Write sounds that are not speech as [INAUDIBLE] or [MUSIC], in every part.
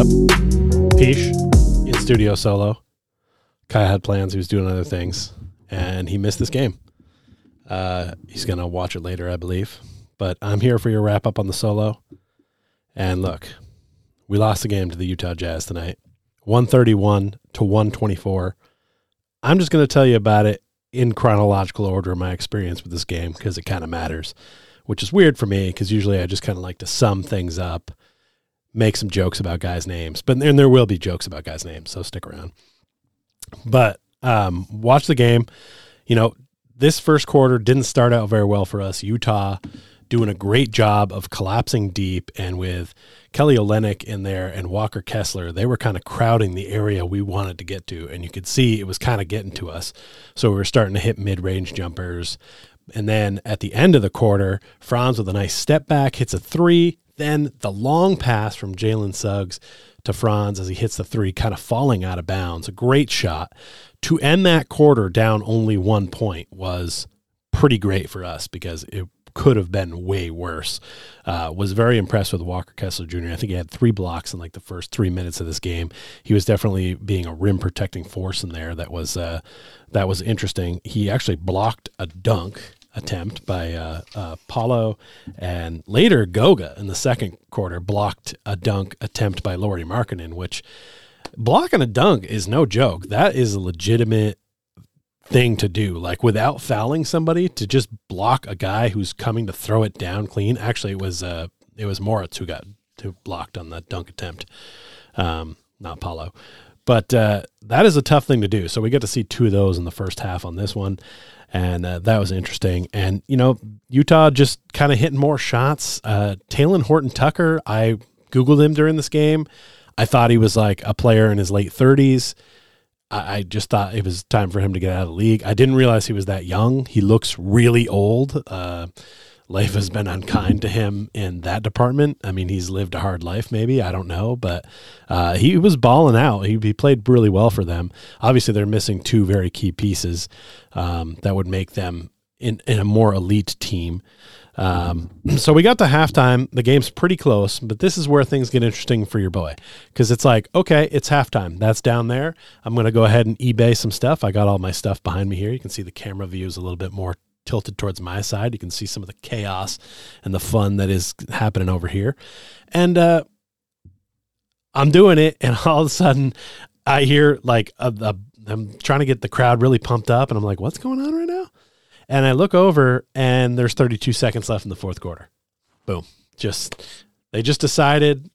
up? In studio solo. Kai had plans. He was doing other things, and he missed this game. Uh, he's gonna watch it later, I believe. But I'm here for your wrap up on the solo. And look, we lost the game to the Utah Jazz tonight, 131 to 124. I'm just to tell you about it in chronological order my experience with this game because it kind of matters, which is weird for me because usually I just kind of like to sum things up, make some jokes about guys' names, but and there will be jokes about guys' names, so stick around. But um, watch the game. You know, this first quarter didn't start out very well for us. Utah doing a great job of collapsing deep and with Kelly Olynyk in there and Walker Kessler, they were kind of crowding the area we wanted to get to. And you could see it was kind of getting to us. So we were starting to hit mid range jumpers. And then at the end of the quarter, Franz with a nice step back hits a three. Then the long pass from Jalen Suggs to Franz as he hits the three, kind of falling out of bounds. A great shot. To end that quarter down only one point was pretty great for us because it could have been way worse. Uh, was very impressed with Walker Kessler Jr. I think he had three blocks in like the first three minutes of this game. He was definitely being a rim protecting force in there. That was uh, that was interesting. He actually blocked a dunk attempt by uh, uh, Paolo, and later Goga in the second quarter blocked a dunk attempt by Lauri Markkanen, which blocking a dunk is no joke. That is a legitimate thing to do, like without fouling somebody, to just block a guy who's coming to throw it down clean. Actually, it was uh, it was Moritz who got who blocked on that dunk attempt, um, not Paolo. But uh, that is a tough thing to do. So we get to see two of those in the first half on this one, and uh, that was interesting. And you know, Utah just kind of hitting more shots. Uh, Talen Horton Tucker, I googled him during this game. I thought he was like a player in his late thirties. I, I just thought it was time for him to get out of the league. I didn't realize he was that young. He looks really old. Uh, life has been unkind to him in that department. I mean, he's lived a hard life, maybe. I don't know. But uh, he was balling out. He, he, played really well for them. Obviously, they're missing two very key pieces um, that would make them in, in a more elite team. Um, [CLEARS THROAT] so we got to halftime. The game's pretty close, but this is where things get interesting for your boy because it's like, okay, it's halftime. That's down there. I'm going to go ahead and eBay some stuff. I got all my stuff behind me here. You can see the camera view is a little bit more tilted towards my side. You can see some of the chaos and the fun that is happening over here. And uh, I'm doing it, and [LAUGHS] all of a sudden, I hear like a, a, I'm trying to get the crowd really pumped up, and I'm like, what's going on right now? And I look over and there's 32 seconds left in the fourth quarter. Boom. Just, they just decided,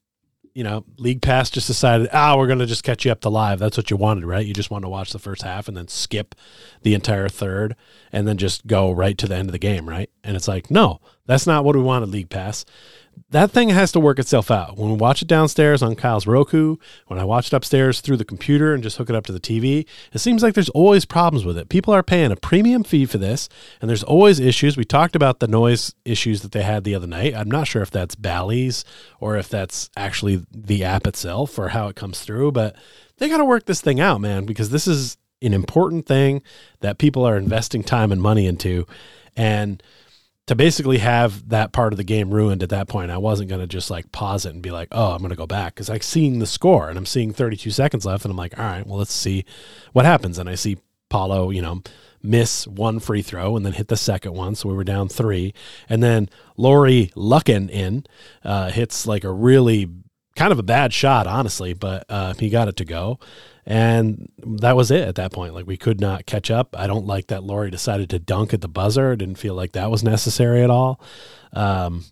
you know, League Pass just decided, ah, we're going to just catch you up to live. That's what you wanted, right? You just want to watch the first half and then skip the entire third and then just go right to the end of the game, right? And it's like, no, that's not what we wanted, League Pass that thing has to work itself out. When we watch it downstairs on Kyle's Roku, when I watch it upstairs through the computer and just hook it up to the TV, it seems like there's always problems with it. People are paying a premium fee for this, and there's always issues. We talked about the noise issues that they had the other night. I'm not sure if that's Bally's or if that's actually the app itself or how it comes through, but they got to work this thing out, man, because this is an important thing that people are investing time and money into. And to basically have that part of the game ruined at that point, I wasn't going to just like pause it and be like, oh, I'm going to go back because I'm seeing the score and I'm seeing 32 seconds left and I'm like, all right, well, let's see what happens. And I see Paolo, you know, miss one free throw and then hit the second one. So we were down three. And then Lauri Markkanen uh, hits like a really kind of a bad shot, honestly, but uh, he got it to go. And that was it at that point. Like we could not catch up. I don't like that Lauri decided to dunk at the buzzer. Didn't feel like that was necessary at all. Um,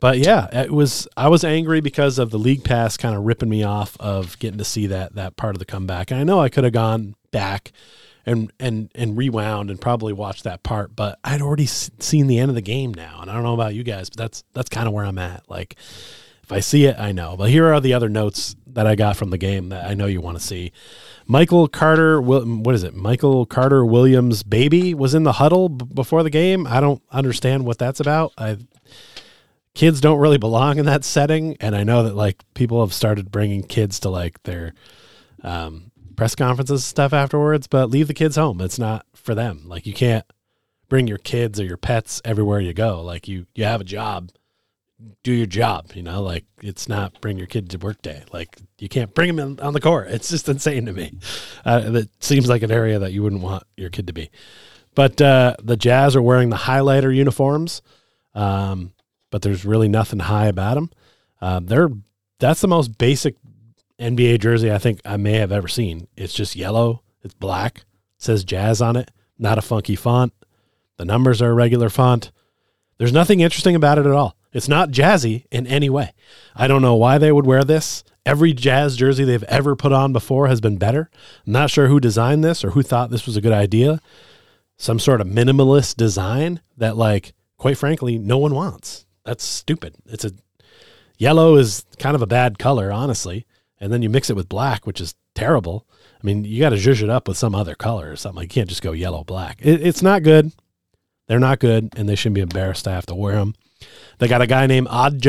but yeah, it was. I was angry because of the league pass kind of ripping me off of getting to see that that part of the comeback. And I know I could have gone back and and and rewound and probably watched that part, but I'd already seen the end of the game now. And I don't know about you guys, but that's that's kind of where I'm at. Like if I see it, I know. But here are the other notes that I got from the game that I know you want to see. Michael Carter, what is it? Michael Carter Williams' baby was in the huddle b- before the game. I don't understand what that's about. I kids don't really belong in that setting, and I know that like people have started bringing kids to like their um, press conferences stuff afterwards. But leave the kids home. It's not for them. Like you can't bring your kids or your pets everywhere you go. Like you, you have a job do your job. You know, like it's not bring your kid to work day. Like you can't bring him in, on the court. It's just [LAUGHS] insane to me. Uh, that seems like an area that you wouldn't want your kid to be. But uh, the Jazz are wearing the highlighter uniforms, um, but there's really nothing high about them. Uh, they're that's the most basic NBA jersey I think I may have ever seen. It's just yellow. It's black. It says Jazz on it. Not a funky font. The numbers are a regular font. There's nothing interesting about it at all. It's not jazzy in any way. I don't know why they would wear this. Every jazz jersey they've ever put on before has been better. I'm not sure who designed this or who thought this was a good idea. Some sort of minimalist design that, like, quite frankly, no one wants. That's stupid. It's a yellow is kind of a bad color, honestly. And then you mix it with black, which is terrible. I mean, you got to zhuzh it up with some other color or something. You can't just go yellow black. It, it's not good. They're not good, and they shouldn't be embarrassed to have to wear them. They got a guy named Odd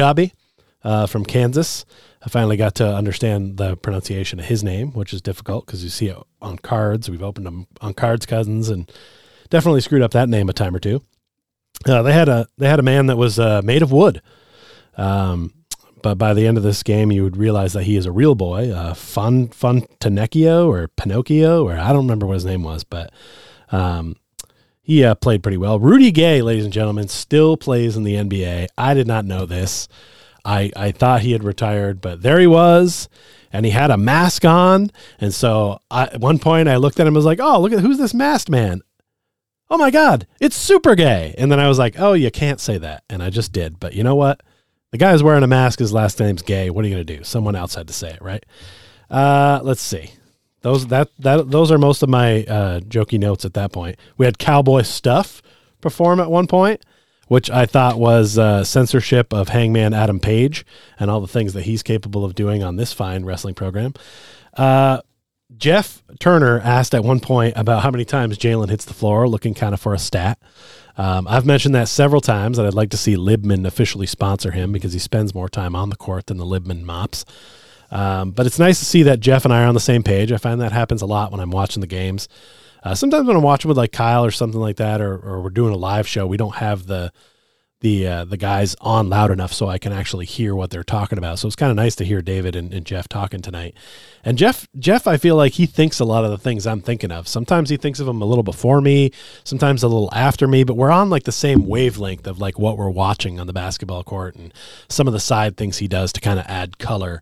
uh, from Kansas. I finally got to understand the pronunciation of his name, which is difficult because you see it on cards. We've opened them on cards, cousins, and definitely screwed up that name a time or two. Uh, they had a they had a man that was uh, made of wood. Um, but by the end of this game, you would realize that he is a real boy, uh, Fun Fontenecchio or Pinocchio, or I don't remember what his name was, but um, he uh, played pretty well. Rudy Gay, ladies and gentlemen, still plays in the NBA. I did not know this. I, I thought he had retired, but there he was, and he had a mask on. And so I, at one point, I looked at him and was like, "Oh, look at who's this masked man? Oh my God, it's super gay!" And then I was like, "Oh, you can't say that," and I just did. But you know what? The guy's wearing a mask. His last name's Gay. What are you going to do? Someone else had to say it, right? Uh, let's see. Those that that those are most of my uh, jokey notes at that point. We had Cowboy Stuff perform at one point, which I thought was uh, censorship of Hangman Adam Page and all the things that he's capable of doing on this fine wrestling program. Uh, Jeff Turner asked at one point about how many times Jalen hits the floor, looking kind of for a stat. Um, I've mentioned that several times that I'd like to see Libman officially sponsor him because he spends more time on the court than the Libman mops. Um, but it's nice to see that Jeff and I are on the same page. I find that happens a lot when I'm watching the games. Uh, sometimes when I'm watching with like Kyle or something like that, or, or we're doing a live show, we don't have the the uh, the guys on loud enough so I can actually hear what they're talking about. So it's kind of nice to hear David and, and, Jeff talking tonight. And Jeff, Jeff, I feel like he thinks a lot of the things I'm thinking of. Sometimes he thinks of them a little before me, sometimes a little after me, but we're on like the same wavelength of like what we're watching on the basketball court and some of the side things he does to kind of add color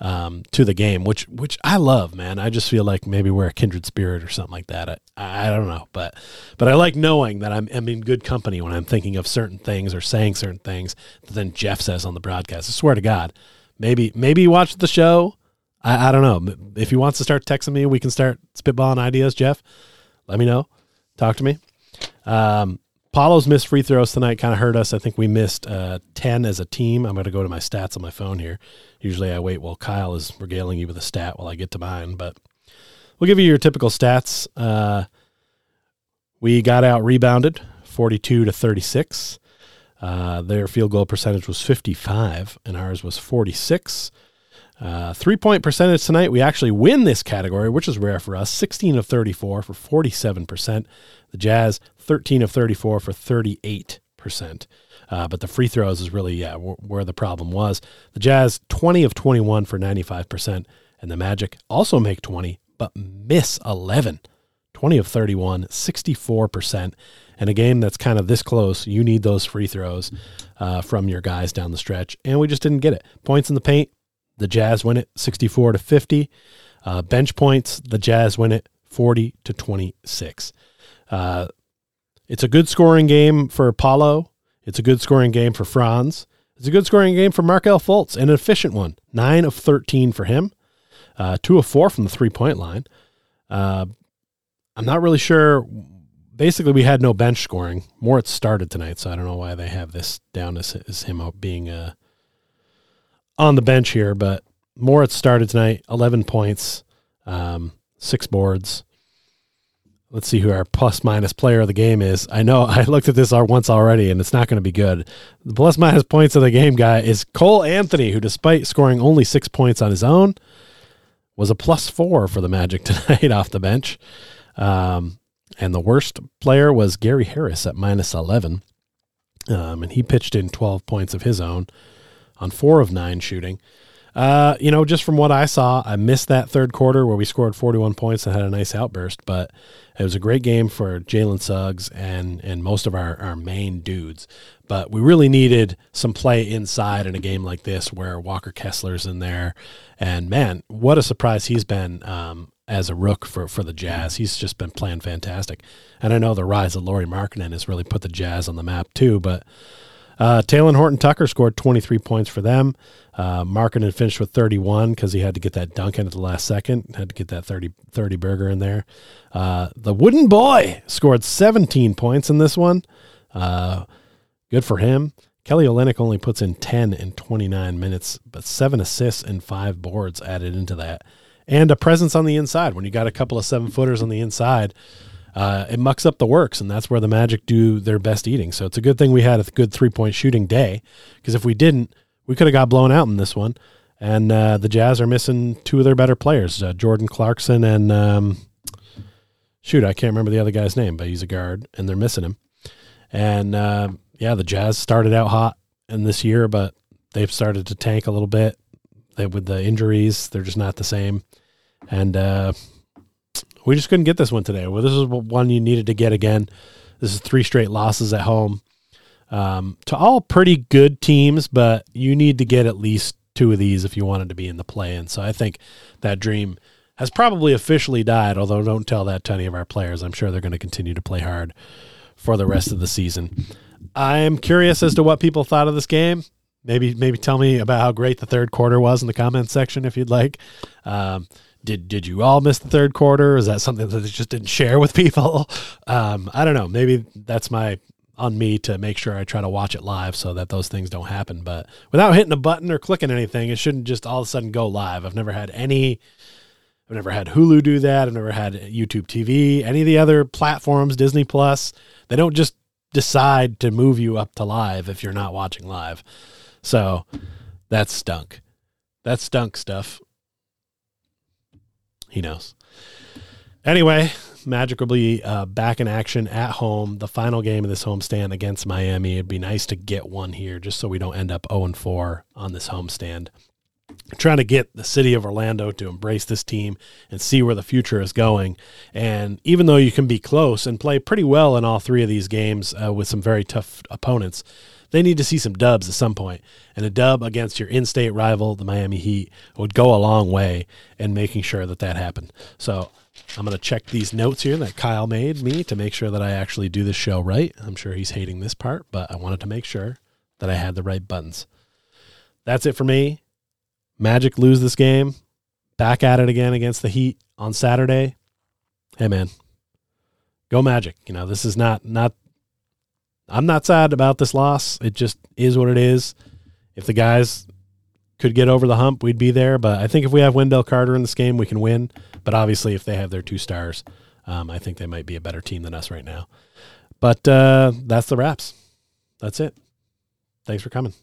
um, to the game, which which I love, man. I just feel like maybe we're a kindred spirit or something like that. I, I don't know, but but I like knowing that I'm, I'm in good company when I'm thinking of certain things or saying certain things that then Jeff says on the broadcast. I swear to God, maybe maybe you watch the show. I, I don't know if he wants to start texting me. We can start spitballing ideas. Jeff, let me know. Talk to me. Um, Paolo's missed free throws tonight kind of hurt us. I think we missed uh, 10 as a team. I'm going to go to my stats on my phone here. Usually I wait while Kyle is regaling you with a stat while I get to mine, but we'll give you your typical stats. Uh, we got out rebounded 42 to 36. Uh, their field goal percentage was 55, and ours was 46. Uh, three point percentage tonight. We actually win this category, which is rare for us. 16 of 34 for 47%. The Jazz, 13 of 34 for 38%. Uh, but the free throws is really, yeah, w- where the problem was. The Jazz, 20 of 21 for 95%. And the Magic also make 20, but miss 11. 20 of 31, 64%. And a game that's kind of this close, you need those free throws uh, from your guys down the stretch. And we just didn't get it. Points in the paint, the Jazz win it 64 to 50. Uh, bench points, the Jazz win it 40 to 26. Uh, it's a good scoring game for Paolo. It's a good scoring game for Franz. It's a good scoring game for Markelle Fultz, and an efficient one. Nine of 13 for him, uh, two of four from the three point line. Uh, I'm not really sure. Basically, we had no bench scoring. Moritz started tonight, so I don't know why they have this down as, as him being uh, on the bench here, but Moritz started tonight, 11 points, um, six boards. Let's see who our plus minus player of the game is. I know [LAUGHS] I looked at this once already, and it's not going to be good. The plus minus points of the game guy is Cole Anthony, who, despite scoring only six points on his own, was a plus four for the Magic [LAUGHS] tonight off the bench. Um, and the worst player was Gary Harris at minus 11. Um, and he pitched in 12 points of his own on four of nine shooting. Uh, you know, just from what I saw, I missed that third quarter where we scored 41 points and had a nice outburst, but it was a great game for Jalen Suggs and, and most of our, our main dudes. But we really needed some play inside in a game like this where Walker Kessler's in there. And man, what a surprise he's been um, as a rook for, for the Jazz. He's just been playing fantastic. And I know the rise of Lauri Markkanen has really put the Jazz on the map too, but uh, Horton Tucker scored 23 points for them. Uh, Markkanen finished with 31 because he had to get that dunk in at the last second, had to get that 30, 30 burger in there. Uh, the Wooden Boy scored 17 points in this one. Uh, good for him. Kelly Olynyk only puts in 10 in 29 minutes, but seven assists and five boards added into that. And a presence on the inside. When you got a couple of seven footers on the inside, uh, it mucks up the works, and that's where the Magic do their best eating. So it's a good thing we had a good three point shooting day, because if we didn't, we could have got blown out in this one. And uh, the Jazz are missing two of their better players, uh, Jordan Clarkson and um, shoot, I can't remember the other guy's name, but he's a guard, and they're missing him. And uh, yeah, the Jazz started out hot in this year, but they've started to tank a little bit. They, with the injuries, they're just not the same. And uh, we just couldn't get this one today. Well, this is one you needed to get again. This is three straight losses at home um, to all pretty good teams, but you need to get at least two of these if you wanted to be in the play. And so I think that dream has probably officially died, although don't tell that to any of our players. I'm sure they're going to continue to play hard for the rest of the season. I'm curious as to what people thought of this game. Maybe maybe tell me about how great the third quarter was in the comments section if you'd like. Um, did did you all miss the third quarter? Is that something that they just didn't share with [LAUGHS] people? Um, I don't know. Maybe that's my on me to make sure I try to watch it live so that those things don't happen. But without hitting a button or clicking anything, it shouldn't just all of a sudden go live. I've never had any. I've never had Hulu do that. I've never had YouTube TV, any of the other platforms, Disney Plus. They don't just decide to move you up to live if you're not watching live. So that's stunk. That's stunk stuff. He knows. Anyway, Magic will be uh, back in action at home. The final game of this homestand against Miami. It'd be nice to get one here just so we don't end up 0 4 on this homestand. trying to get the city of Orlando to embrace this team and see where the future is going. And even though you can be close and play pretty well in all three of these games uh, with some very tough opponents, they need to see some dubs at some point. And a dub against your in state rival, the Miami Heat, would go a long way in making sure that that happened. So I'm going to check these notes here that Kyle made me to make sure that I actually do this show right. I'm sure he's hating this part, but I wanted to make sure that I had the right buttons. That's it for me. Magic lose this game. Back at it again against the Heat on Saturday. Hey man, go Magic. You know, this is not not I'm not sad about this loss. It just is what it is. If the guys could get over the hump, we'd be there. But I think if we have Wendell Carter in this game, we can win. But obviously, if they have their two stars, um, I think they might be a better team than us right now. But uh, that's the wraps. That's it. Thanks for coming.